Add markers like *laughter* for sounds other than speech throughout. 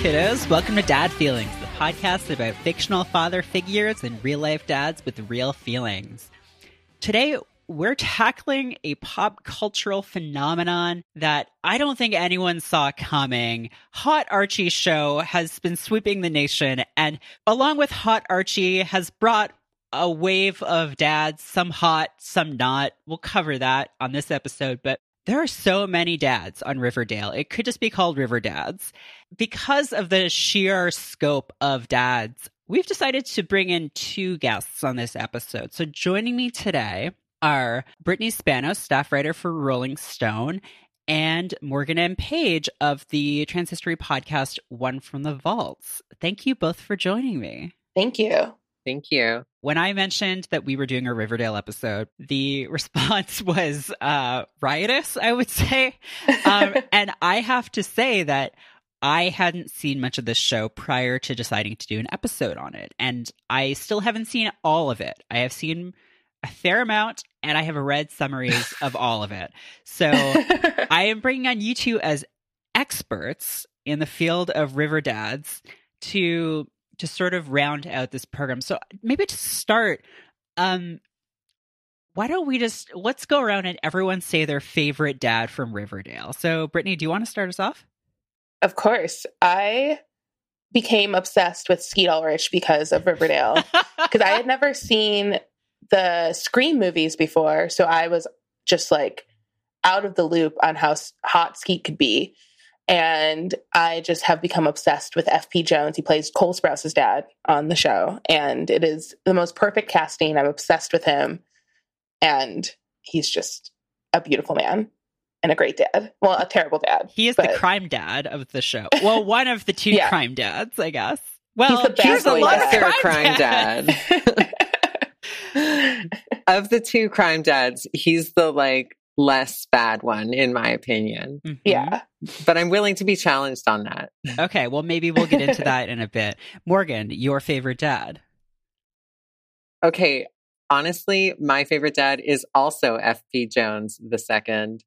Kiddos, welcome to Dad Feelings, the podcast about fictional father figures and real life dads with real feelings. Today, we're tackling a pop cultural phenomenon that I don't think anyone saw coming. Hot Archie show has been sweeping the nation, and along with Hot Archie, has brought a wave of dads, some hot, some not. We'll cover that on this episode, but there are so many dads on Riverdale. It could just be called River Dads. Because of the sheer scope of dads, we've decided to bring in two guests on this episode. So joining me today are Brittany Spanos, staff writer for Rolling Stone, and Morgan M. Page of the Transhistory podcast One from the Vaults. Thank you both for joining me. Thank you. Thank you. When I mentioned that we were doing a Riverdale episode, the *laughs* response was uh, riotous, I would say. Um, *laughs* and I have to say that I hadn't seen much of this show prior to deciding to do an episode on it. And I still haven't seen all of it. I have seen a fair amount and I have read summaries *laughs* of all of it. So I am bringing on you two as experts in the field of River Dads to to sort of round out this program. So maybe to start, um, why don't we just let's go around and everyone say their favorite dad from Riverdale. So Brittany, do you want to start us off? Of course. I became obsessed with Skeet Ulrich because of Riverdale. *laughs* Because I had never seen the Scream movies before. So I was just like out of the loop on how hot Skeet could be. And I just have become obsessed with FP Jones. He plays Cole Sprouse's dad on the show. And it is the most perfect casting. I'm obsessed with him. And he's just a beautiful man and a great dad. Well, a terrible dad. He is but... the crime dad of the show. Well, one of the two *laughs* yeah. crime dads, I guess. Well, he's the bad here's a lesser crime dad. dad. *laughs* *laughs* of the two crime dads, he's the like less bad one, in my opinion. Mm-hmm. Yeah. But I'm willing to be challenged on that. *laughs* Okay. Well, maybe we'll get into that in a bit. Morgan, your favorite dad? Okay. Honestly, my favorite dad is also FP Jones the second.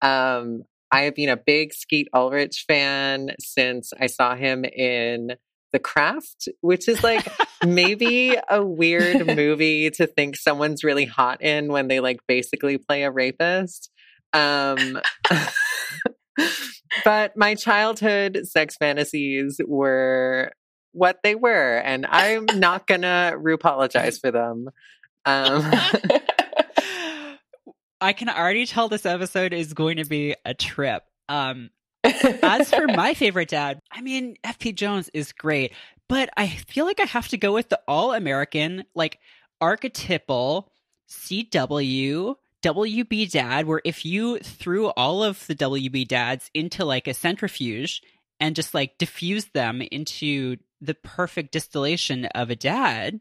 Um, I have been a big Skeet Ulrich fan since I saw him in The Craft, which is like maybe a weird *laughs* movie to think someone's really hot in when they like basically play a rapist. Um, *laughs* but my childhood sex fantasies were what they were, and I'm not gonna apologize for them. Um, *laughs* I can already tell this episode is going to be a trip. Um, as for my favorite dad, I mean, FP Jones is great, but I feel like I have to go with the all American, like archetypal CW WB dad, where if you threw all of the WB dads into like a centrifuge and just like diffuse them into the perfect distillation of a dad,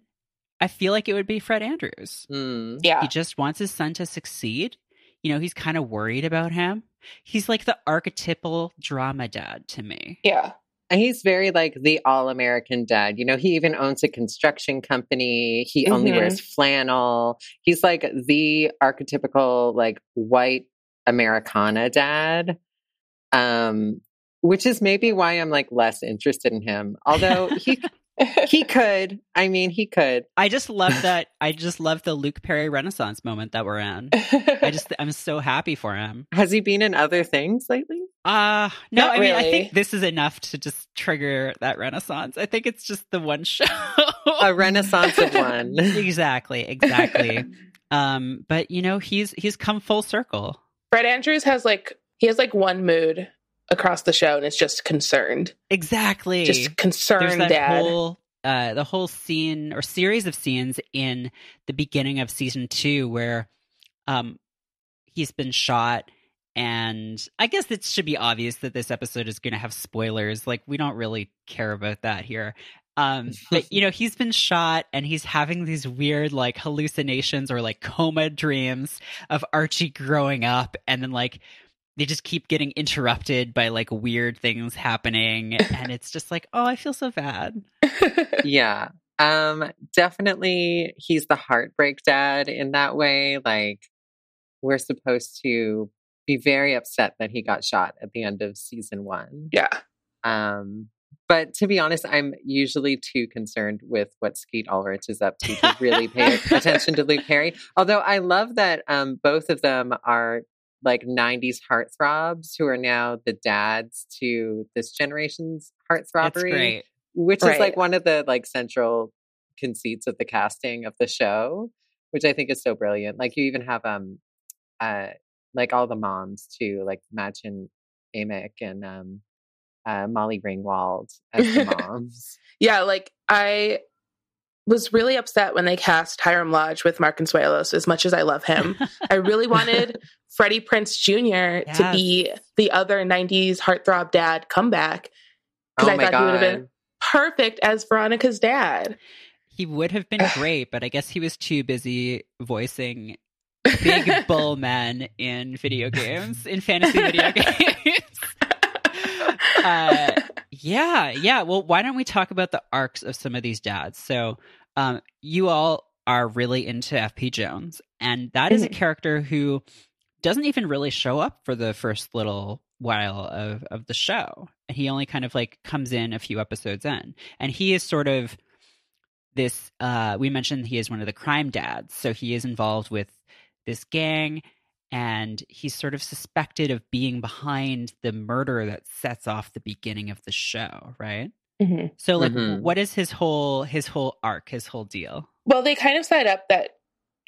I feel like it would be Fred Andrews. Mm. Yeah. He just wants his son to succeed. You know, he's kind of worried about him. He's like the archetypal drama dad to me. Yeah. And he's very like the all American dad. You know, he even owns a construction company. He mm-hmm. only wears flannel. He's like the archetypical like white Americana dad. Um, which is maybe why I'm like less interested in him. Although he *laughs* he could. I mean, he could. I just love that. I just love the Luke Perry Renaissance moment that we're in. I just, I'm so happy for him. Has he been in other things lately? Uh no. Not I mean, really. I think this is enough to just trigger that Renaissance. I think it's just the one show. A Renaissance of one. *laughs* exactly. Exactly. um, but you know, he's he's come full circle. Fred Andrews has like he has like one mood across the show and it's just concerned. Exactly. Just concerned that dad. whole uh, the whole scene or series of scenes in the beginning of season two where um he's been shot and I guess it should be obvious that this episode is going to have spoilers. Like we don't really care about that here. Um, *laughs* but you know, he's been shot and he's having these weird like hallucinations or like coma dreams of Archie growing up and then like they just keep getting interrupted by like weird things happening *laughs* and it's just like oh i feel so bad. *laughs* Yeah. Um definitely he's the heartbreak dad in that way like we're supposed to be very upset that he got shot at the end of season one. Yeah. Um but to be honest, I'm usually too concerned with what Skeet Ulrich is up to to really pay *laughs* attention to Luke Perry. Although I love that um, both of them are like 90s heartthrobs who are now the dads to this generation's heartthrobery, which right. is like one of the like central conceits of the casting of the show, which I think is so brilliant. Like you even have um uh like all the moms too, like Mädchen Amick and um uh, Molly Ringwald as the *laughs* moms. yeah, like I was really upset when they cast Hiram Lodge with Mark Consuelos as much as I love him. *laughs* I really wanted Freddie Prinze Jr. Yes. to be the other 90s heartthrob dad comeback because oh I thought God. he would have been perfect as Veronica's dad. He would have been *sighs* great, but I guess he was too busy voicing *laughs* big bull men in video games, in fantasy video *laughs* games. Uh, *laughs* yeah, yeah. Well, why don't we talk about the arcs of some of these dads? So, um, you all are really into FP Jones, and that is a mm-hmm. character who doesn't even really show up for the first little while of of the show. And he only kind of like comes in a few episodes in, and he is sort of this. Uh, we mentioned he is one of the crime dads, so he is involved with this gang and he's sort of suspected of being behind the murder that sets off the beginning of the show right? Mm-hmm. so like mm-hmm. what is his whole his whole arc his whole deal? Well they kind of set up that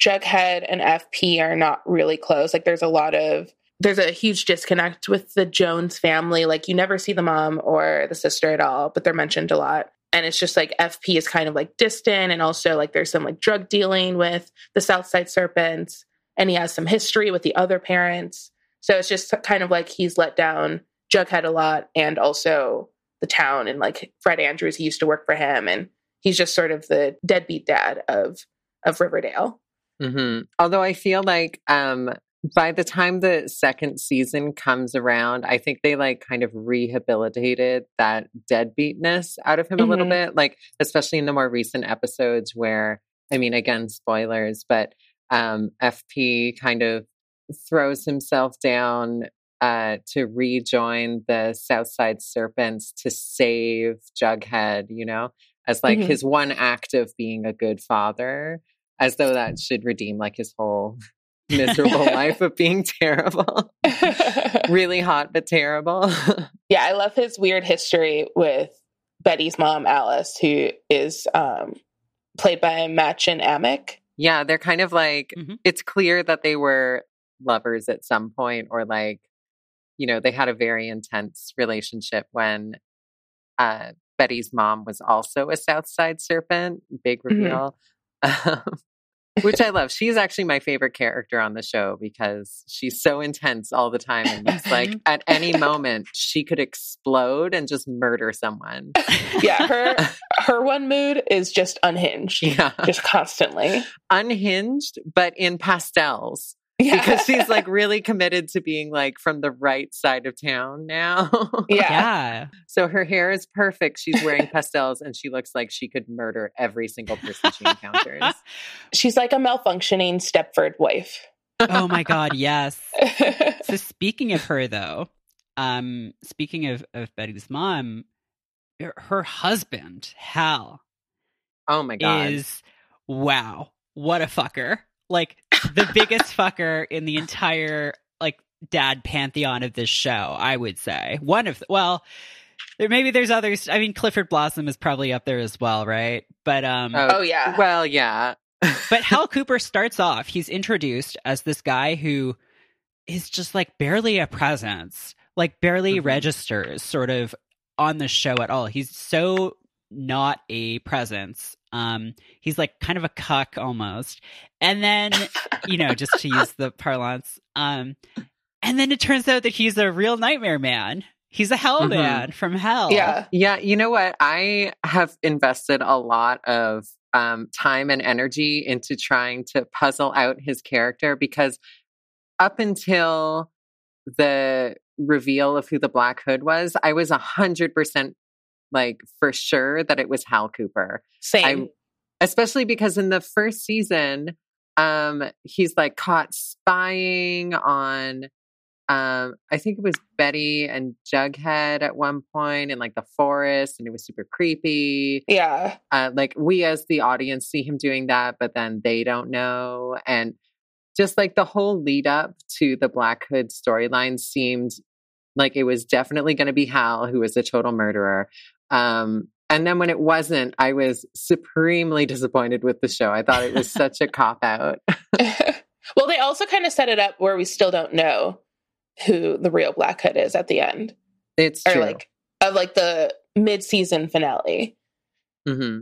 jughead and fp are not really close. Like there's a lot of there's a huge disconnect with the jones family. Like you never see the mom or the sister at all but they're mentioned a lot. And it's just like fp is kind of like distant and also like there's some like drug dealing with the southside serpents and he has some history with the other parents. So it's just kind of like he's let down Jughead a lot and also the town and like Fred Andrews, he used to work for him and he's just sort of the deadbeat dad of of Riverdale. Mm-hmm. Although I feel like um by the time the second season comes around, I think they like kind of rehabilitated that deadbeatness out of him mm-hmm. a little mm-hmm. bit. Like, especially in the more recent episodes where, I mean, again, spoilers, but um, FP kind of throws himself down uh, to rejoin the Southside Serpents to save Jughead, you know, as like mm-hmm. his one act of being a good father, as though that should redeem like his whole *laughs* miserable *laughs* life of being terrible. *laughs* really hot, but terrible. yeah, I love his weird history with Betty's mom, Alice, who is um, played by Mädchen Amick. Yeah, they're kind of like mm-hmm. it's clear that they were lovers at some point or like you know, they had a very intense relationship when uh Betty's mom was also a Southside Serpent. Big mm-hmm. reveal. Mm-hmm. *laughs* which I love. She's actually my favorite character on the show because she's so intense all the time. And it's like *laughs* at any moment she could explode and just murder someone. Yeah, her *laughs* her one mood is just unhinged. Yeah. Just constantly. Unhinged, but in pastels. Yeah. Because she's like really committed to being like from the right side of town now. *laughs* yeah. yeah. So her hair is perfect. She's wearing pastels and she looks like she could murder every single person she encounters. *laughs* She's like a malfunctioning Stepford wife. oh my God, yes. *laughs* so speaking of her though, um, speaking of, of Betty's mom, her husband, Hal. Oh my God. Is wow. What a fucker like the biggest fucker in the entire like dad pantheon of this show. I would say one of the, well, there, maybe there's others. I mean, Clifford Blossom is probably up there as well, right? But um, oh, oh yeah, well yeah. but *laughs* Hal Cooper starts off. He's introduced as this guy who is just like barely a presence, like barely mm-hmm. registers, sort of on the show at all. He's so not a presence. Um, he's like kind of a cuck almost. And then, you know, just to use the parlance, um, and then it turns out that he's a real nightmare man. He's a hell mm-hmm. man from hell. Yeah. Yeah. You know what? I have invested a lot of um, time and energy into trying to puzzle out his character because up until the reveal of who the Black Hood was, I was a hundred percent like for sure that it was Hal Cooper. Same. I, especially because in the first season, um, he's like caught spying on um, I think it was Betty and Jughead at one point in like the forest, and it was super creepy. Yeah. Uh, like we as the audience see him doing that, but then they don't know. And just like the whole lead up to the Black Hood storyline seemed like it was definitely going to be Hal, who was a total murderer. Um, and then when it wasn't, I was supremely disappointed with the show. I thought it was such a cop out. *laughs* well, they also kind of set it up where we still don't know who the real Black Hood is at the end. It's or true. like of like the mid-season finale. hmm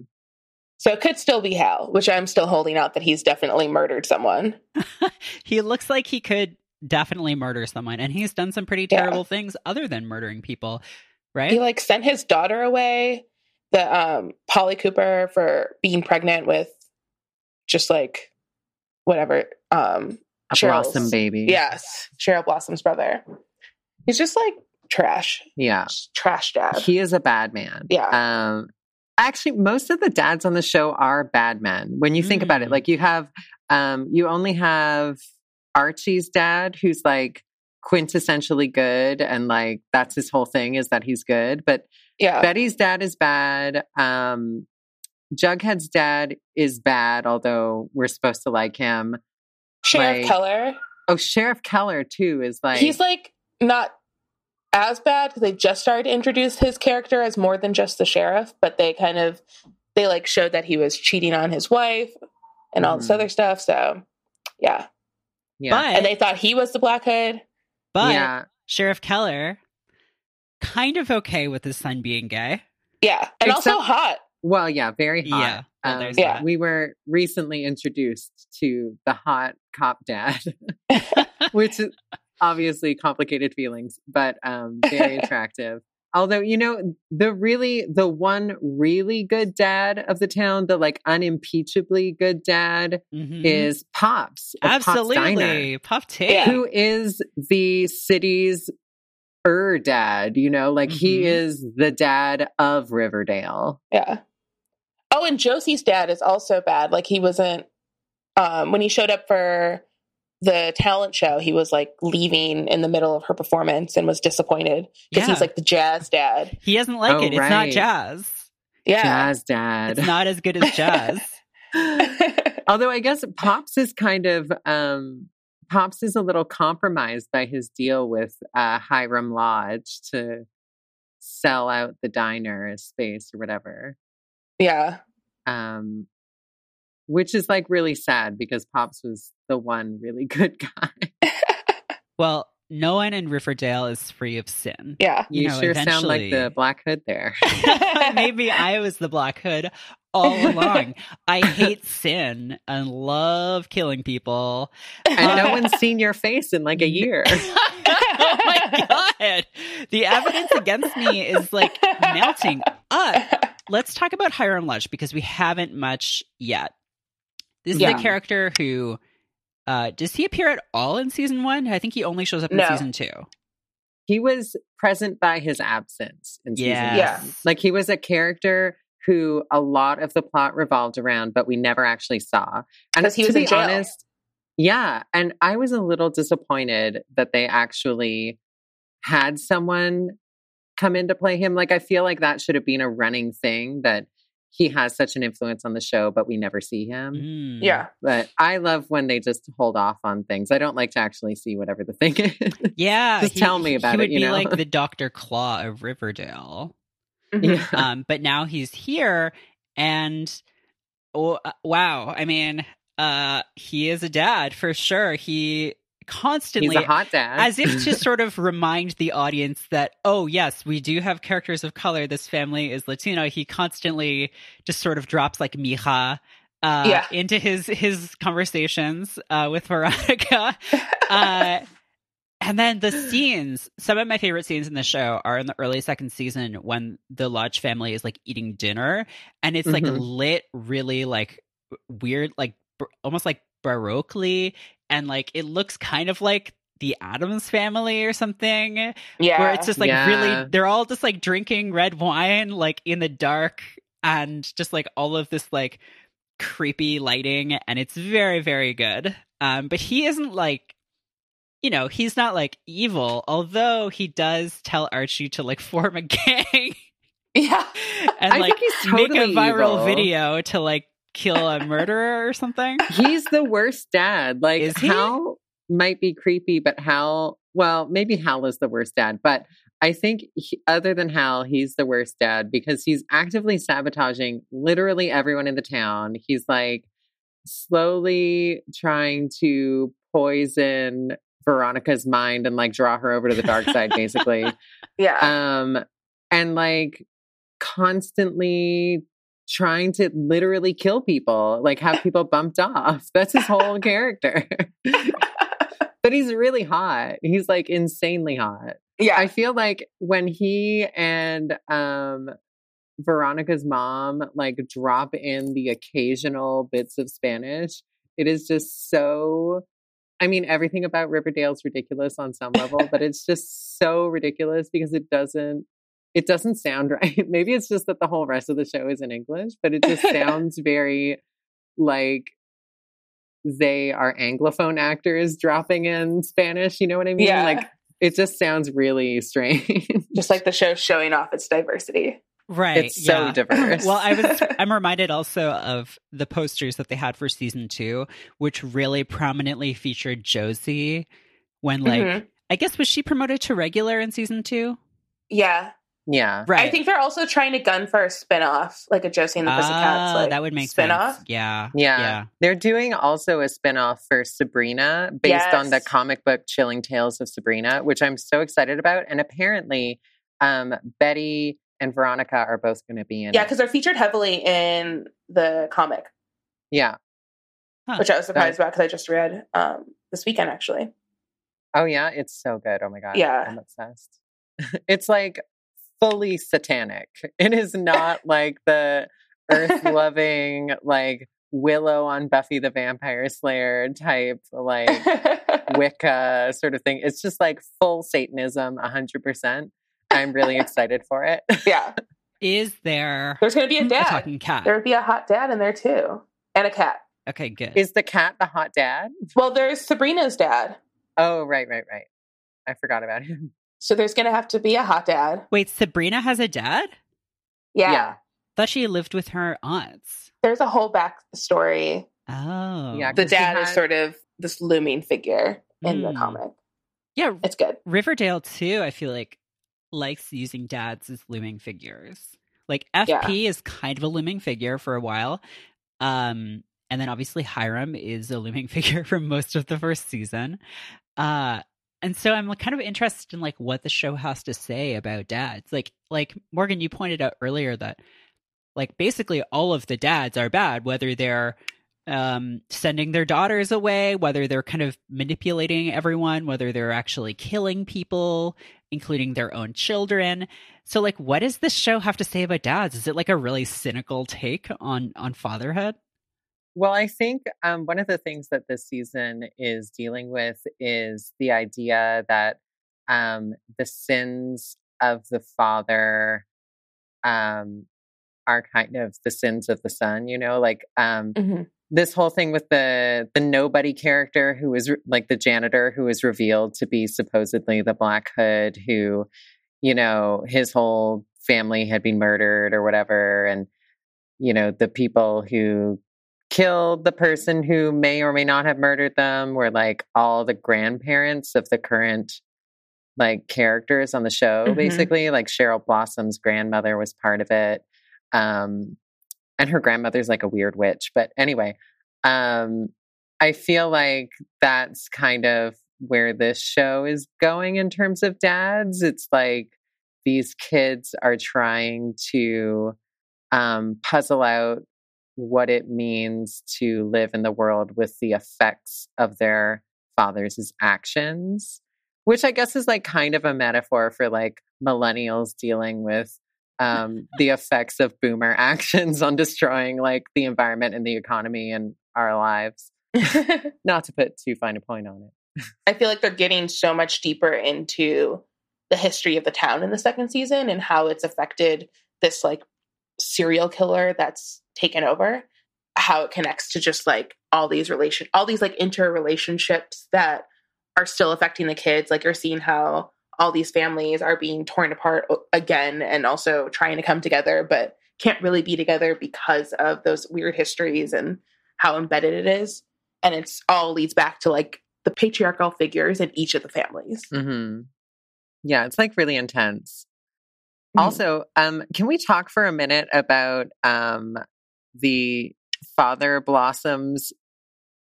So it could still be Hal, which I'm still holding out that he's definitely murdered someone. *laughs* he looks like he could definitely murder someone, and he's done some pretty Yeah. terrible things other than murdering people, right? He like sent his daughter away, the um Polly Cooper for being pregnant with just like whatever. Um A Cheryl's- blossom baby. Yes, Cheryl Blossom's brother. He's just like trash. Yeah. Just trash dad. He is a bad man. Yeah. Um, actually, most of the dads on the show are bad men. When you think about it, Mm. like you have, um, you only have Archie's dad, who's like quintessentially good, and like that's his whole thing is that he's good. But yeah. Betty's dad is bad. Um, Jughead's dad is bad, although we're supposed to like him. Sheriff like- Keller. Oh, Sheriff Keller too is like he's like not as bad because they just started to introduce his character as more than just the sheriff, but they kind of they like showed that he was cheating on his wife and all this Mhm. other stuff. So yeah. yeah, but And they thought he was the Black Hood. But yeah. Sheriff Keller kind of okay with his son being gay. Yeah. And also hot. Well, yeah, very hot. Yeah, well, Um, Yeah. We were recently introduced to the hot cop dad, *laughs* *laughs* which is obviously complicated feelings, but um, very *laughs* attractive. Although, you know, the really, the one really good dad of the town, the like unimpeachably good dad Mhm. is Pops. of Pop's Diner, absolutely Pop Tate. Who is the city's er dad, you know, like he Mhm. is the dad of Riverdale. Yeah. Oh, and Josie's dad is also bad. Like he wasn't um when he showed up for the talent show, he was like leaving in the middle of her performance and was disappointed because Yeah. he's like the jazz dad. He doesn't like Oh, it. It's not jazz. Yeah. Jazz dad. It's not as good as jazz. *laughs* *laughs* Although I guess Pops is kind of um Pops is a little compromised by his deal with uh Hiram Lodge to sell out the diner space or whatever. yeah. Um which is like really sad because Pops was the one really *laughs* good guy. *laughs* well, no one in Riverdale is free of sin. Yeah. You You, know, sure sound like the Black Hood there. *laughs* Maybe I was the Black Hood all along. I hate sin and love killing people. and no one's seen your face in like a year. oh my god. The evidence against me is like melting. Uh, let's talk about Hiram Lodge because we haven't much yet. This is Yeah. a character who uh does he appear at all in season one? I think he only shows up in No. season two. he was present by his absence in season Yes. one. Yeah. Like he was a character who a lot of the plot revolved around, but we never actually saw. And he to was be jail. honest, yeah. And I was a little disappointed that they actually had someone come in to play him. Like I feel like that should have been a running thing that he has such an influence on the show, but we never see him. Mm. Yeah. But I love when they just hold off on things. I don't like to actually see whatever the thing is. Yeah. Just tell me about he it, would you be know? like the *laughs* Dr. Claw of Riverdale. Mhm. yeah. um, but now he's here and oh, uh, wow i mean uh he is a dad for sure he constantly He's a hot dad. as if to *laughs* sort of remind the audience that oh yes we do have characters of color this family is latino he constantly just sort of drops like mija uh, Yeah. into his his conversations uh, with veronica *laughs* uh, and then the scenes, some of my favorite scenes in the show are in the early second season when the Lodge family is like eating dinner and it's like Mhm. lit really like weird, like bar- almost like baroquely. And like it looks kind of like the Addams family or something Yeah. where it's just like Yeah. really, they're all just like drinking red wine like in the dark and just like all of this like creepy lighting and it's very very good um but he isn't like you know, he's not like evil, although he does tell Archie to like *laughs* form a gang Yeah. and I like think he's make a viral evil. video to like kill a murderer or something. He's the worst dad. Like Is he? Hal might be creepy, but Hal, well, maybe Hal is the worst dad, but I think he, other than Hal, he's the worst dad because he's actively sabotaging literally everyone in the town. He's like slowly trying to poison Veronica's mind and like draw her over to the dark side, basically. *laughs* Yeah. um and like constantly trying to literally kill people like have people bumped off. That's his whole character. *laughs* But he's really hot. He's like insanely hot. Yeah. i feel like when he and um veronica's mom like drop in the occasional bits of spanish it is just so I mean, everything about Riverdale's ridiculous on some level, but *laughs* it's just so ridiculous because it doesn't it doesn't sound *laughs* right. Maybe it's just that the whole rest of the show is in English, but it just *laughs* sounds very like they are anglophone actors dropping in Spanish, you know what I mean? Yeah. Like it just sounds really strange. Just like the show showing off its diversity. Right. it's so yeah. diverse. Well, I was *laughs* I'm reminded also of the posters that they had for season 2, which really prominently featured Josie when like Mhm. I guess was she promoted to regular in season 2? Yeah. Yeah. Right. I think they're also trying to gun for a spin-off, like a Josie and the Pussycats. Ah, Like, that would make spin-off. sense. Yeah. Yeah. Yeah. They're doing also a spin-off for Sabrina based on the comic book Chilling Tales of Sabrina, which I'm so excited about. And apparently, um, Betty and Veronica are both going to be in Yeah, because they're featured heavily in the comic, Yeah. Huh. which I was surprised about because I just read um, this weekend actually. Oh yeah, it's so good. Oh my god. Yeah. I'm obsessed. *laughs* it's like fully satanic. *laughs* It is not like the earth-loving *laughs* like Willow on Buffy the Vampire Slayer type like *laughs* Wicca sort of thing. It's just like full Satanism, hundred percent. I'm really excited for it. yeah, Is there there's going to be a hmm, a dad. talking cat? There would be a hot dad in there too, and a cat. Okay, good. Is the cat the hot dad? Well, there's Sabrina's dad, Oh, right, right, right. I forgot about him. So there's going to have to be a hot dad. Wait, Sabrina has a dad? Yeah, Yeah. Thought she lived with her aunts. there's a whole backstory. Oh. Yeah. The he dad is sort of this looming figure in the Mm. comic. Yeah, It's good. Riverdale too, I feel like likes using dads as looming figures. Like FP is kind of a looming figure for a while. Um and then obviously Hiram is a looming *laughs* figure for most of the first season. Uh and so I'm kind of interested in like what the show has to say about dads. Like like Morgan you pointed out earlier that like basically all of the dads are bad whether they're um sending their daughters away whether they're kind of manipulating everyone whether they're actually killing people including their own children. So like what does this show have to say about dads? Is it like a really cynical take on on fatherhood Well, I think um, one of the things that this season is dealing with is the idea that um, the sins of the father um, are kind of the sins of the son. You know, like um, Mhm. this whole thing with the the nobody character who is re- like the janitor who is revealed to be supposedly the Black Hood, who you know his whole family had been murdered or whatever, and you know the people who killed the person who may or may not have murdered them were like all the grandparents of the current like characters on the show Mhm. basically like cheryl blossom's grandmother was part of it um and her grandmother's like a weird witch but anyway um i feel like that's kind of where this show is going in terms of dads it's like these kids are trying to um, puzzle out what it means to live in the world with the effects of their father's actions, which I guess is like kind of a metaphor for like millennials dealing with um, the effects of boomer *laughs* actions on destroying like the environment and the economy and our lives. *laughs* Not to put too fine a point on it. I feel like they're getting so much deeper into the history of the town in the second season and how it's affected this like serial killer that's taken over how it connects to just like all these relation all these like interrelationships that are still affecting the kids. Like you're seeing how all these families are being torn apart again and also trying to come together, but can't really be together because of those weird histories and how embedded it is. And it's all leads back to like the patriarchal figures in each of the families. Mm-hmm. Yeah, it's like really intense. Mm. Also, um, can we talk for a minute about um, the Father Blossoms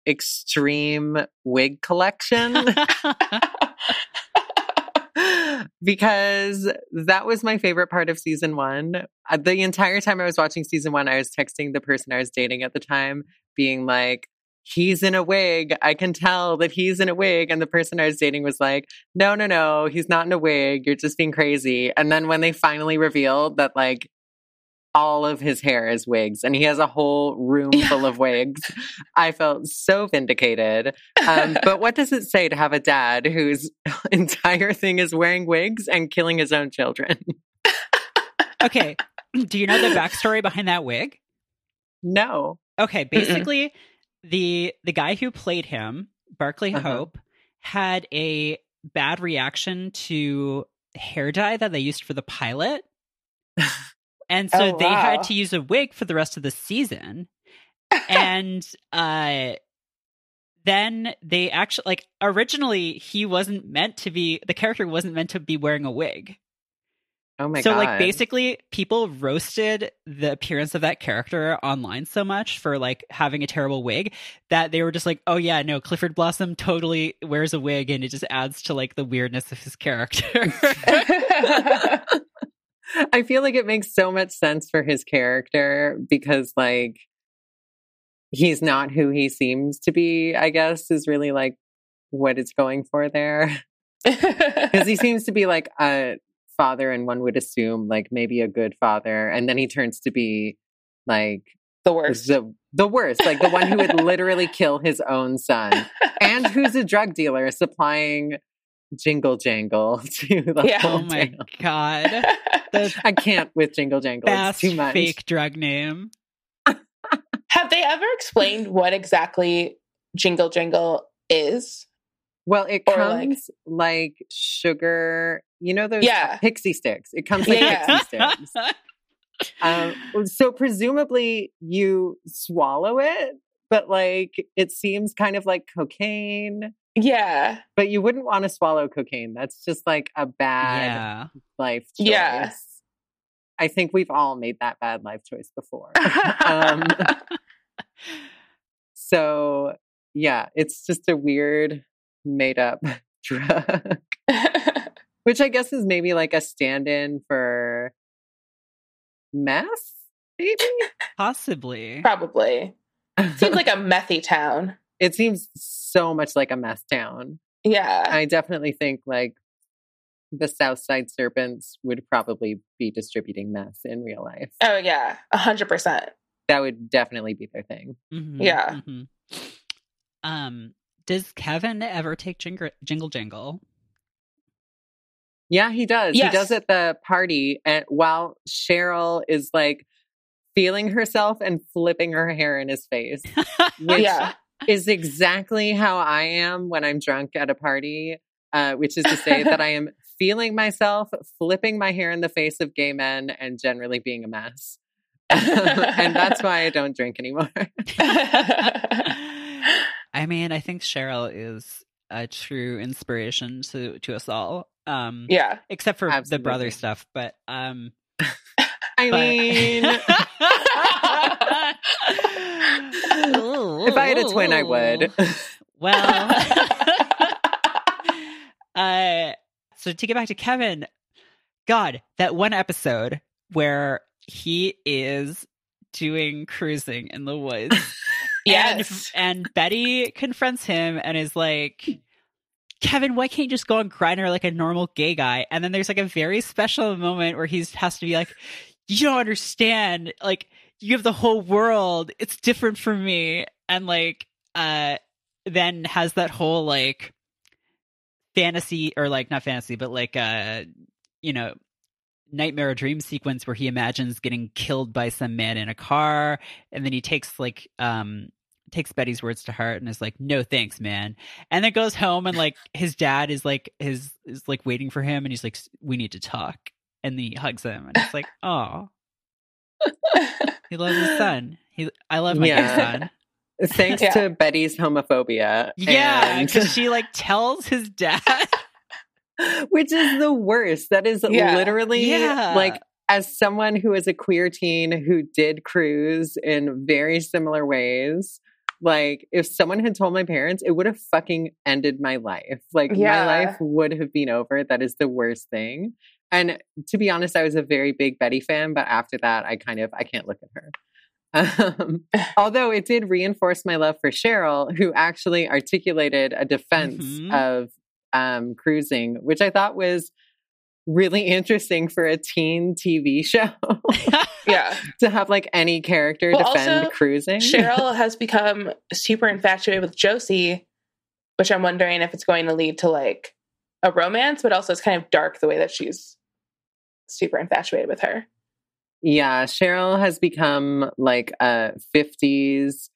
extreme wig collection? *laughs* because that was my favorite part of season one. Uh, The entire time I was watching season one, I was texting the person I was dating at the time, being like, he's in a wig. I can tell that he's in a wig. And the person I was dating was like, no, no, no, he's not in a wig. You're just being crazy. And then when they finally revealed that, like, all of his hair is wigs and he has a whole room full of wigs, I felt so vindicated. Um, but what does it say to have a dad whose *laughs* entire thing is wearing wigs and killing his own children? okay. *laughs* Do you know the backstory behind that wig? no. Okay, basically the the guy who played him, Barclay Uh-huh. Hope, had a bad reaction to hair dye that they used for the pilot. *laughs* And so Oh, they wow. had to use a wig for the rest of the season. *laughs* and uh then they actually like originally he wasn't meant to be the character wasn't meant to be wearing a wig. Oh my so god. like basically people roasted the appearance of that character online so much for like having a terrible wig that they were just like, "Oh yeah, no, Clifford Blossom totally wears a wig and it just adds to like the weirdness of his character." *laughs* I feel like it makes so much sense for his character because like he's not who he seems to be, I guess, is really like what it's going for there. *laughs* Because he seems to be like a father and one would assume like maybe a good father. And then he turns to be like the worst. the the worst, like the one who would literally *laughs* kill his own son. And who's a drug dealer supplying jingle jangle *laughs* to the Yeah. whole oh my town. god. The *laughs* I can't with jingle jangle. It's best too much. fake drug name. Have they ever explained what exactly Jingle Jingle is? Well, it Or, like- comes like, sugar. You know those Yeah. Pixy Stix. It comes like Yeah, Pixy Stix. *laughs* Um, so presumably you swallow it, but like it seems kind of like cocaine. Yeah. But you wouldn't want to swallow cocaine. That's just like a bad yeah. life choice. Yeah. I think we've all made that bad life choice before. *laughs* um, so yeah, it's just a weird made up *laughs* drug, which I guess is maybe like a stand in for meth, maybe? *laughs* Possibly. Probably. Seems like a *laughs* methy town. it seems so much like a meth town. Yeah. I definitely think like the South Side Serpents would probably be distributing meth in real life. oh yeah. A hundred percent. That would definitely be their thing. Mhm, Yeah. mhm. Um, does Kevin ever take jingle, jingle jangle? Yeah, he does. Yes. He does at the party, and while Cheryl is like feeling herself and flipping her hair in his face, which *laughs* Yeah. is exactly how I am when I'm drunk at a party. Uh, which is to say that *laughs* I am feeling myself, flipping my hair in the face of gay men, and generally being a mess. *laughs* and that's why I don't drink anymore. I mean, I think Cheryl is a true inspiration to to us all. Um, yeah. except for the brother stuff, but um, *laughs* I but- mean, *laughs* if I had a twin, I would. Well, *laughs* uh, so to get back to Kevin, God, that one episode where he is doing cruising in the woods. Yes. And, and Betty confronts him and is like, Kevin, why can't you just go on Grindr like a normal gay guy? And then there's like a very special moment where he has to be like, you don't understand. Like, you have the whole world. It's different for me. And like, uh, then has that whole like fantasy or like not fantasy, but like, uh, you know, nightmare dream sequence where he imagines getting killed by some man in a car and then he takes like um takes Betty's words to heart and is like, "No thanks, man." And then goes home and like *laughs* his dad is like his is like waiting for him and he's like, "We need to talk." And he hugs him and it's like, "Oh." He loves his son. He I love my Yeah. son. Thanks Yeah. to Betty's homophobia. Yeah, and- because she like tells his dad. *laughs* which is the worst. That is Yeah. literally Yeah. like as someone who is a queer teen who did cruise in very similar ways. Like if someone had told my parents, it would have fucking ended my life. Like Yeah. my life would have been over. That is the worst thing. And to be honest, I was a very big Betty fan, but after that, I kind of I can't look at her. Um, *laughs* although it did reinforce my love for Cheryl, who actually articulated a defense Mhm. of um, cruising, which I thought was really interesting for a teen TV *laughs* show *laughs* yeah. *laughs* to have like any character Well, defend also, cruising. Cheryl *laughs* has become super infatuated with Josie, which I'm wondering if it's going to lead to like a romance, but also it's kind of dark the way that she's super infatuated with her. Yeah, Cheryl has become like a 50s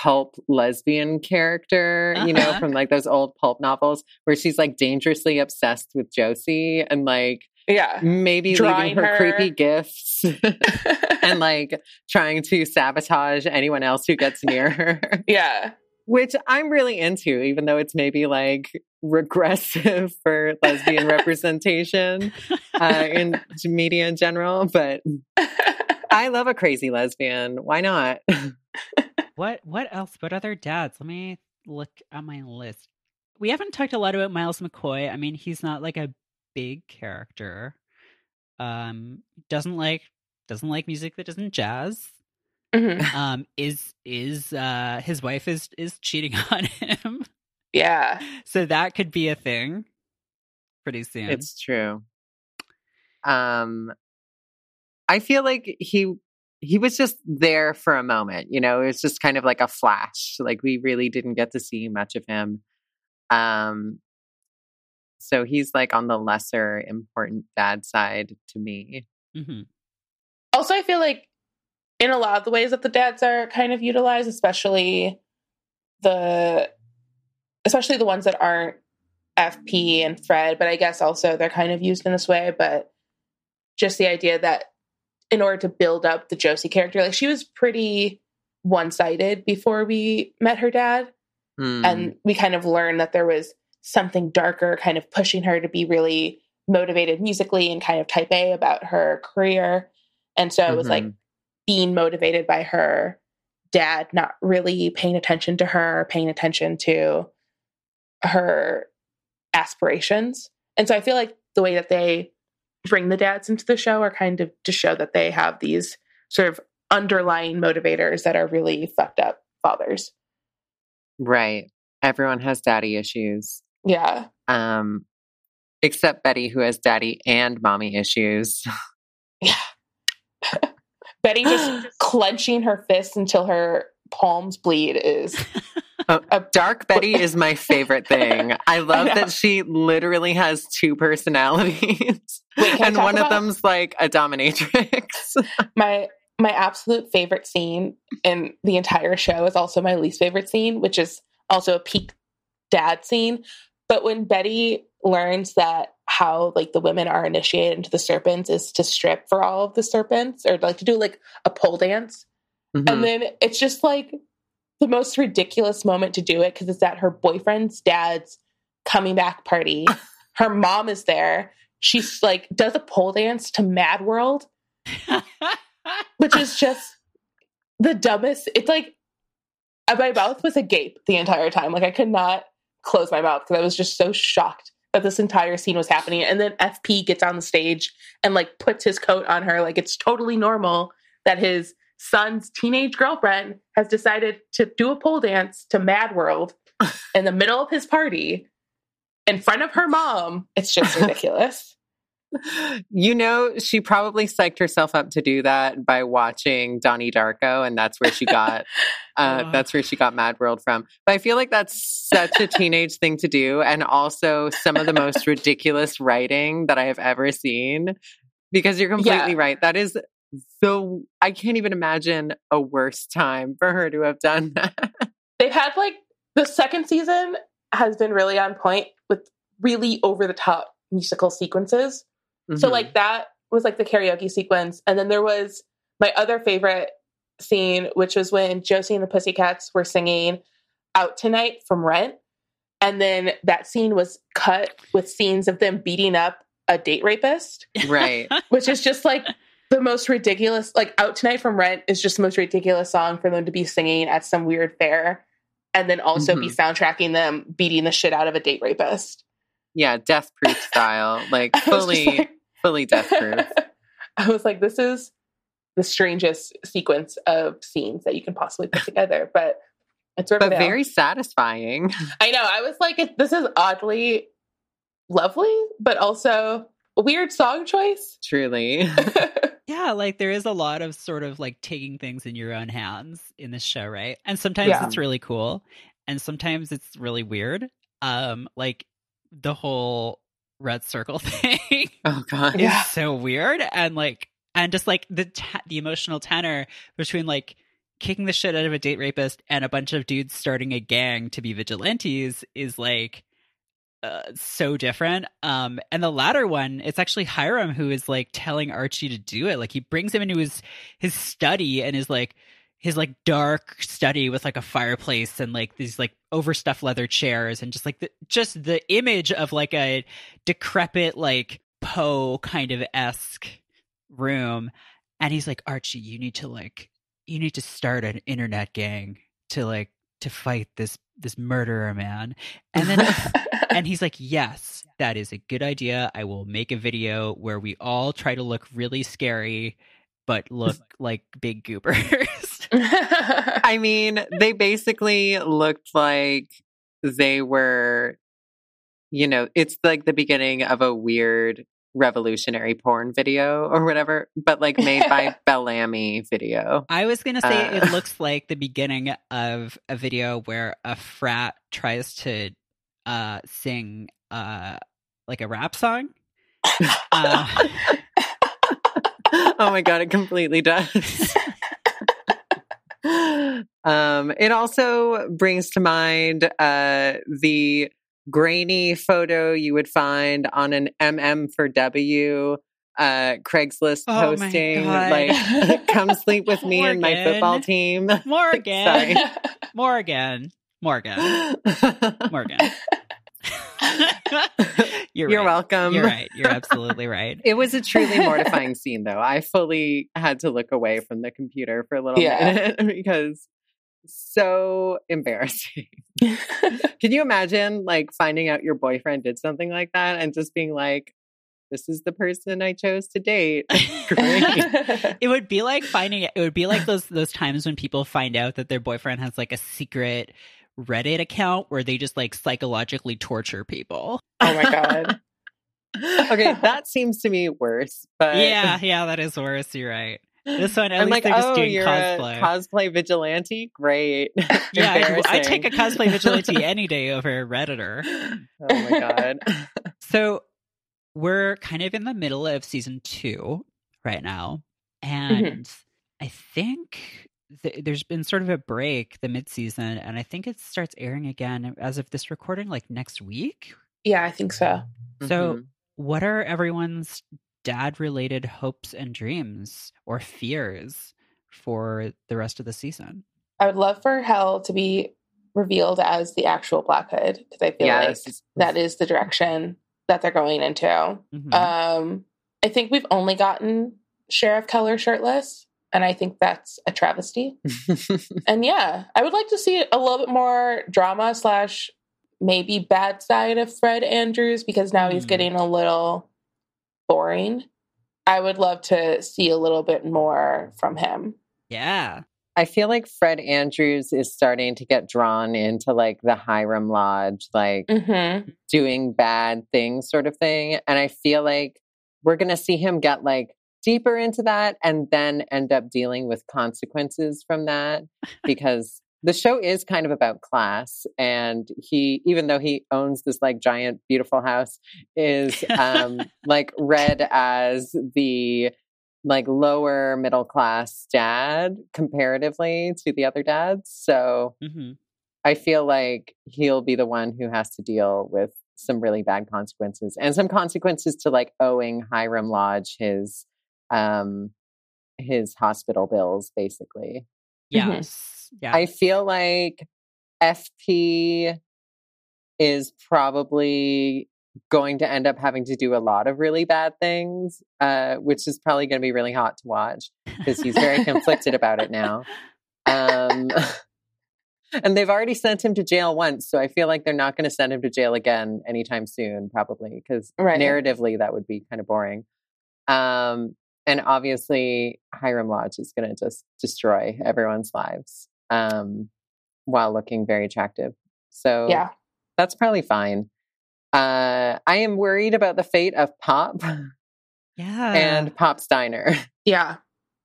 pulp lesbian character, you know, Uh-huh. from like those old pulp novels where she's like dangerously obsessed with Josie and like Yeah. maybe Drawing leaving her, her. creepy gifts *laughs* and like trying to sabotage anyone else who gets near *laughs* her, yeah. which I'm really into, even though it's maybe like regressive *laughs* for lesbian representation uh, in media in general. But I love a crazy lesbian. Why not? What what else? What other dads? Let me look at my list. We haven't talked a lot about Miles McCoy. I mean, he's not like a big character. Um, doesn't like doesn't like music that isn't jazz. Mhm. Um, is is uh his wife is is cheating *laughs* on him, Yeah. so that could be a thing pretty soon. It's true. Um, I feel like he he was just there for a moment. You know, it was just kind of like a flash. Like we really didn't get to see much of him. Um, so he's like on the lesser important dad side to me. hmm Also, I feel like in a lot of the ways that the dads are kind of utilized, especially the especially the ones that aren't FP and Fred, but I guess also they're kind of used in this way. But just the idea that in order to build up the Josie character, like she was pretty one sided before we met her dad. Hmm. and we kind of learned that there was something darker kind of pushing her to be really motivated musically and kind of type A about her career. And so it was like Mhm. being motivated by her dad not really paying attention to her, paying attention to her aspirations. And so I feel like the way that they bring the dads into the show are kind of to show that they have these sort of underlying motivators that are really fucked up fathers. right. Everyone has daddy issues. Yeah. Um, except Betty, who has daddy and mommy issues. *laughs* Yeah. *laughs* Betty just *gasps* clenching her fists until her palms bleed is Oh, a Dark Betty is my favorite thing. I *laughs* love know. that she literally has two personalities. Wait, and one of them's like a dominatrix. my my absolute favorite scene in the entire show is also my least favorite scene, which is also a peak dad scene. But when Betty learns that how like the women are initiated into the serpents is to strip for all of the serpents or like to do like a pole dance. Mhm. And then it's just like the most ridiculous moment to do it because it's at her boyfriend's dad's coming back party. *laughs* her mom is there. She's like does a pole dance to Mad World, *laughs* which is just the dumbest. It's like my mouth was agape the entire time. Like I could not close my mouth because I was just so shocked that this entire scene was happening. And then FP gets on the stage and like puts his coat on her like it's totally normal that his son's teenage girlfriend has decided to do a pole dance to Mad World *laughs* in the middle of his party in front of her mom. It's just *laughs* ridiculous. You know, she probably psyched herself up to do that by watching Donnie Darko, and that's where she got *laughs* uh, Ugh. that's where she got Mad World from. But I feel like that's such a teenage thing to do, and also some of the most *laughs* ridiculous writing that I have ever seen. Because you're completely Yeah. right. That is so I can't even imagine a worse time for her to have done *laughs* that. They've had like the second season has been really on point with really over the top musical sequences. Mm-hmm. So like that was like the karaoke sequence. And then there was my other favorite scene, which was when Josie and the Pussycats were singing Out Tonight from Rent. And then that scene was cut with scenes of them beating up a date rapist. Right. *laughs* which is just like the most ridiculous, like Out Tonight from Rent is just the most ridiculous song for them to be singing at some weird fair. And then also mm-hmm. be soundtracking them beating the shit out of a date rapist. Yeah, death proof style. Like *laughs* fully like, fully death proof. I was like, this is the strangest sequence of scenes that you can possibly put together. *laughs* But it's But very satisfying. I know. I was like, this is oddly lovely, but also a weird song choice. Truly. *laughs* yeah, like there is a lot of sort of like taking things in your own hands in this show, right? And sometimes yeah. it's really cool, and sometimes it's really weird. Um, like the whole red circle *laughs* thing. Oh god, is yeah. so weird, and like, and just like the ta- the emotional tenor between like kicking the shit out of a date rapist and a bunch of dudes starting a gang to be vigilantes is like uh, so different. Um, and the latter one, it's actually Hiram who is like telling Archie to do it. Like he brings him into his his study and is like his like dark study with like a fireplace and like these like overstuffed leather chairs and just like the just the image of like a decrepit like Poe kind of esque room. And he's like, Archie, you need to like you need to start an internet gang to like to fight this this murderer man. And then *laughs* and he's like yes that is a good idea. I will make a video where we all try to look really scary but look *laughs* like big goobers i mean they basically looked like they were you know it's like the beginning of a weird revolutionary porn video or whatever, but like made by *laughs* Bel Ami video. I was going to say uh, it *laughs* looks like the beginning of a video where a frat tries to uh, sing uh, like a rap song. *laughs* Uh, oh my God, it completely does. *laughs* um, it also brings to mind uh, the grainy photo you would find on an MM for W uh, Craigslist oh posting, like *laughs* "Come sleep with *laughs* me Morgan. and my football team." Morgan, Morgan, Morgan, Morgan. *laughs* You're, You're right. welcome. You're right. You're absolutely right. *laughs* It was a truly *laughs* mortifying scene, though. I fully had to look away from the computer for a little yeah. minute because so embarrassing. Can you imagine like finding out your boyfriend did something like that and just being like, this is the person I chose to date. it would be like finding it would be like those those times when people find out that their boyfriend has like a secret Reddit account where they just like psychologically torture people. Oh my god. *laughs* okay, that seems to me worse. But yeah, yeah, that is worse. You're right. This one, at I'm least like, they're just oh, doing you're cosplay. A cosplay vigilante, great. *laughs* yeah, I, I, take a cosplay vigilante *laughs* any day over a redditor. Oh my god! so we're kind of in the middle of season two right now, and mm-hmm. I think th- there's been sort of a break the mid season, and I think it starts airing again as of this recording, like next week. Yeah, I think so. So, mm-hmm. what are everyone's dad related hopes and dreams or fears for the rest of the season? I would love for Hal to be revealed as the actual Black Hood because I feel yes. like that is the direction that they're going into. Mm-hmm. Um, I think we've only gotten Sheriff Keller shirtless, and I think that's a travesty. *laughs* and yeah, I would like to see a little bit more drama slash maybe bad side of Fred Andrews because now mm. he's getting a little boring. I would love to see a little bit more from him. Yeah. I feel like Fred Andrews is starting to get drawn into like the Hiram Lodge, like mm-hmm. doing bad things sort of thing. And I feel like we're going to see him get like deeper into that and then end up dealing with consequences from that because the show is kind of about class and he even though he owns this like giant beautiful house is um *laughs* like read as the like lower middle class dad comparatively to the other dads. So hmm I feel like he'll be the one who has to deal with some really bad consequences and some consequences to like owing Hiram Lodge his um his hospital bills basically. Yes. Yeah. I feel like FP is probably going to end up having to do a lot of really bad things, uh, which is probably going to be really hot to watch because he's very conflicted about it now. Um, *laughs* and they've already sent him to jail once, so I feel like they're not going to send him to jail again anytime soon, probably because Right. narratively that would be kind of boring. Um, and obviously, Hiram Lodge is going to just destroy everyone's lives um, while looking very attractive. So Yeah. that's probably fine. Uh, I am worried about the fate of Pop yeah. and Pop Steiner, Yeah.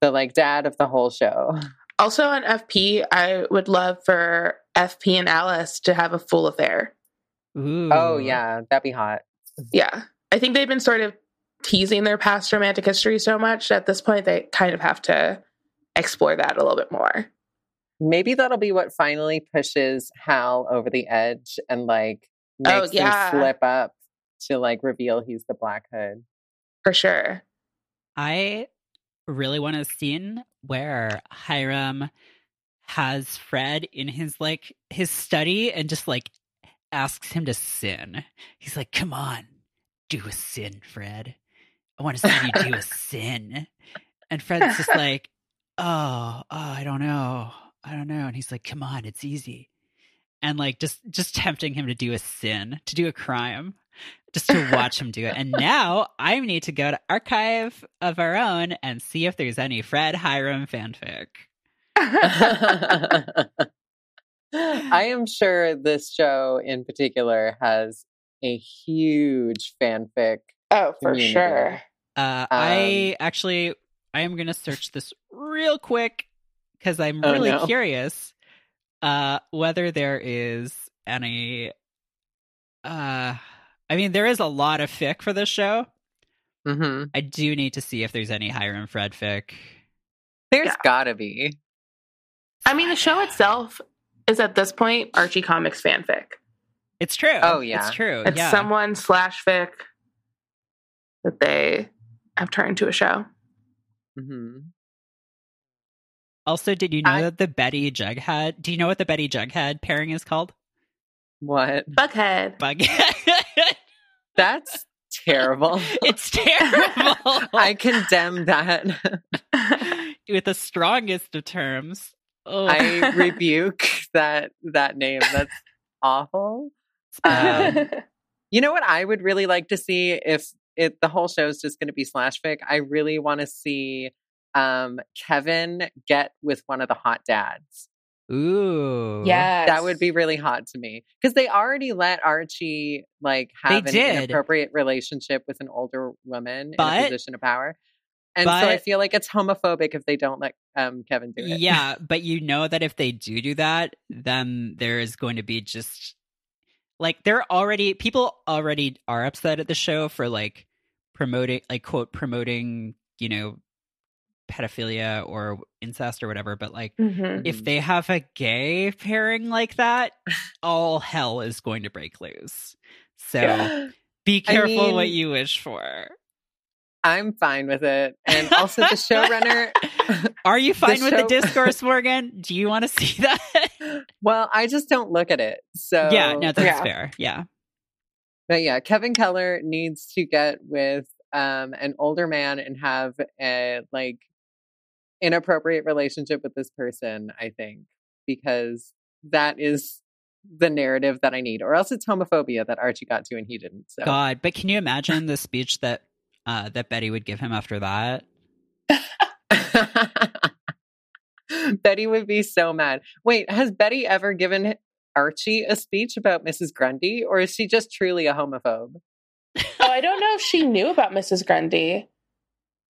the like dad of the whole show. Also on FP, I would love for FP and Alice to have a full affair. Ooh. Oh yeah, that'd be hot. Yeah. I think they've been sort of teasing their past romantic history so much at this point they kind of have to explore that a little bit more. Maybe that'll be what finally pushes Hal over the edge and like Oh, makes yeah. him slip up to like reveal he's the Black Hood. For sure. I really want a scene where Hiram has Fred in his like his study and just like asks him to sin. He's like, "Come on, do a sin, Fred. I want to see you do a sin." And Fred's just *laughs* like, "Oh, oh, I don't know, I don't know." And he's like, "Come on, it's easy." And like just just tempting him to do a sin, to do a crime just to watch him do it. And *laughs* now I need to go to archive of our own and see if there's any Fred Hiram fanfic. *laughs* I am sure this show in particular has a huge fanfic. Oh, for Community. sure. Uh, I actually I am gonna search this real quick because I'm Oh, really no. curious uh, whether there is any. Uh, I mean, there is a lot of fic for this show. hmm I do need to see if there's any Hiram Fred fic. There's Yeah. gotta be. I mean, the show itself is at this point Archie Comics fanfic. It's true. Oh, yeah. it's true. It's yeah. someone slash fic that they have turned to a show. hmm Also, did you know I- that the Betty Jughead? Do you know what the Betty Jughead pairing is called? What? Bughead. Bughead. *laughs* That's terrible. it's *laughs* terrible. I condemn that. *laughs* With the strongest of terms. Oh, I rebuke that that name. That's awful. Um, You know what I would really like to see if it the whole show is just going to be slash fic. I really want to see um Kevin get with one of the hot dads. Ooh. Yeah. That would be really hot to me because they already let Archie like have They an did. inappropriate relationship with an older woman in a position of power. And so I feel like it's homophobic if they don't let um, Kevin do it. Yeah, but you know that if they do do that, then there is going to be just like they're already people already are upset at the show for like promoting like quote promoting, you know, pedophilia or incest or whatever, but like Mhm. if they have a gay pairing like that, all hell is going to break loose. So *gasps* be I careful what you wish for. I'm fine with it. And *laughs* also the showrunner *laughs* Are you fine with the *laughs* discourse, Morgan? Do you want to see *laughs* that? Well, I just don't look at it. So yeah, no, that's Yeah. fair. Yeah. But yeah, Kevin Keller needs to get with um, an older man and have a like inappropriate relationship with this person. I think because that is the narrative that I need, or else it's homophobia that Archie got to and he didn't. So God, but can you imagine the speech that uh, that Betty would give him after that? *laughs* Betty would be so mad. Wait, has Betty ever given Archie a speech about Mrs. Grundy, or is she just truly a homophobe? oh, I don't know if she knew about Mrs. Grundy.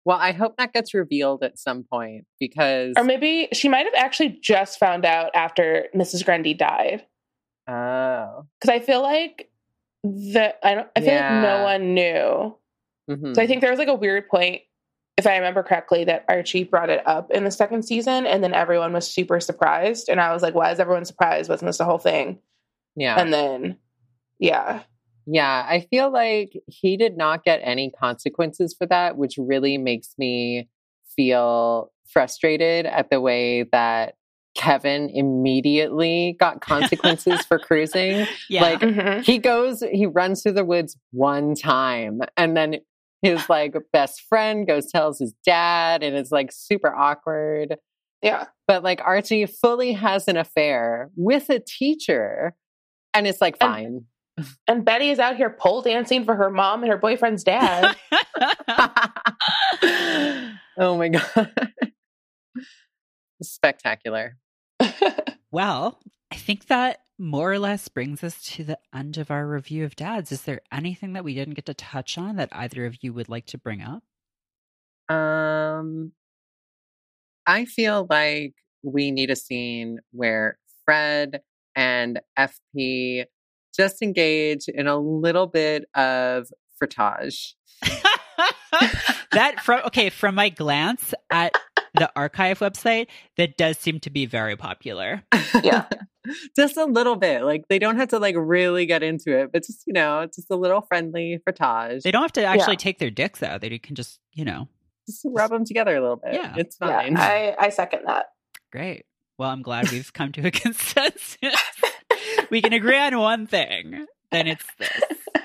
Well, I hope that gets revealed at some point because Or maybe she might have actually just found out after Mrs. Grundy died. oh, Because I feel like the I don't I feel like no one knew. mhm. So I think there was like a weird point if I remember correctly, that Archie brought it up in the second season, and then everyone was super surprised. And I was like, why is everyone surprised? Wasn't this the whole thing? Yeah. And then, yeah. Yeah, I feel like he did not get any consequences for that, which really makes me feel frustrated at the way that Kevin immediately got *laughs* consequences for cruising. Yeah. Like Mhm. he goes, he runs through the woods one time and then his like best friend goes tells his dad and it's like super awkward. Yeah. But like Archie fully has an affair with a teacher and it's like And- fine. *laughs* And Betty is out here pole dancing for her mom and her boyfriend's dad. *laughs* *laughs* oh my god. Spectacular. well, I think that more or less brings us to the end of our review of dads. Is there anything that we didn't get to touch on that either of you would like to bring up? Um I feel like we need a scene where Fred and FP just engage in a little bit of frottage. *laughs* that from okay, from my glance at the archive website, that does seem to be very popular. *laughs* Yeah. *laughs* just a little bit. Like they don't have to like really get into it, but just, you know, it's just a little friendly frottage. They don't have to actually Yeah. take their dicks out. They can just, you know, just rub them together a little bit. Yeah. It's yeah. fine. I, *laughs* I second that. great. Well, I'm glad we've come to a consensus. we can agree on one thing, then it's this.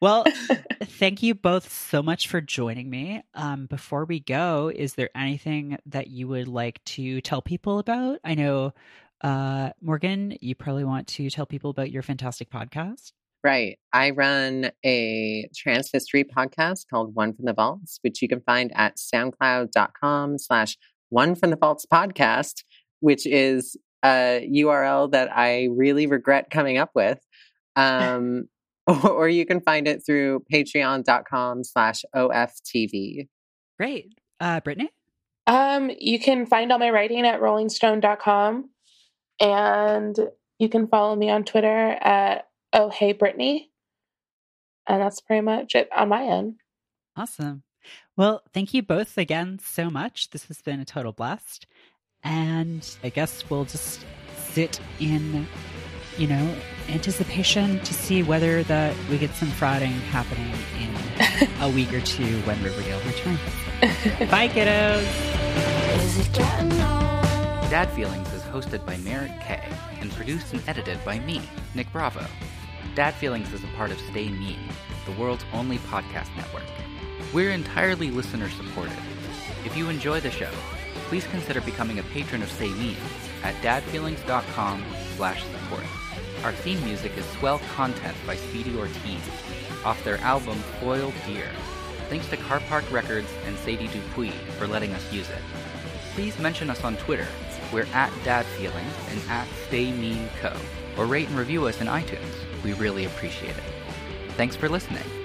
Well, *laughs* thank you both so much for joining me. Um, before we go, is there anything that you would like to tell people about? I know, uh, Morgan, you probably want to tell people about your fantastic podcast. Right. I run a trans history podcast called One from the Vaults, which you can find at soundcloud.com slash one from the vaults podcast, which is a URL that I really regret coming up with. *laughs* Um, *laughs* or you can find it through patreon.com slash OFTV. Great. Uh, Brittany? Um, you can find all my writing at rollingstone.com and you can follow me on Twitter at oh hey Brittany. And that's pretty much it on my end. Awesome. Well, thank you both again so much. This has been a total blast. And I guess we'll just sit in, you know, anticipation to see whether that we get some frauding happening in *laughs* a week or two when Riverdale returns. Bye, kiddos. Dad Feelings is hosted by Merrick K and produced and edited by me, Nick Bravo. Dad Feelings is a part of Stay Mean, the world's only podcast network. We're entirely listener supported. If you enjoy the show, please consider becoming a patron of Stay Mean at dadfeelings.com slash support. Our theme music is Swell Content by Speedy Ortiz off their album Foil Deer. Thanks to Car Park Records and Sadie Dupuis for letting us use it. Please mention us on Twitter. We're at Dad Feelings and at Stay Mean Co. Or rate and review us in iTunes. We really appreciate it. Thanks for listening.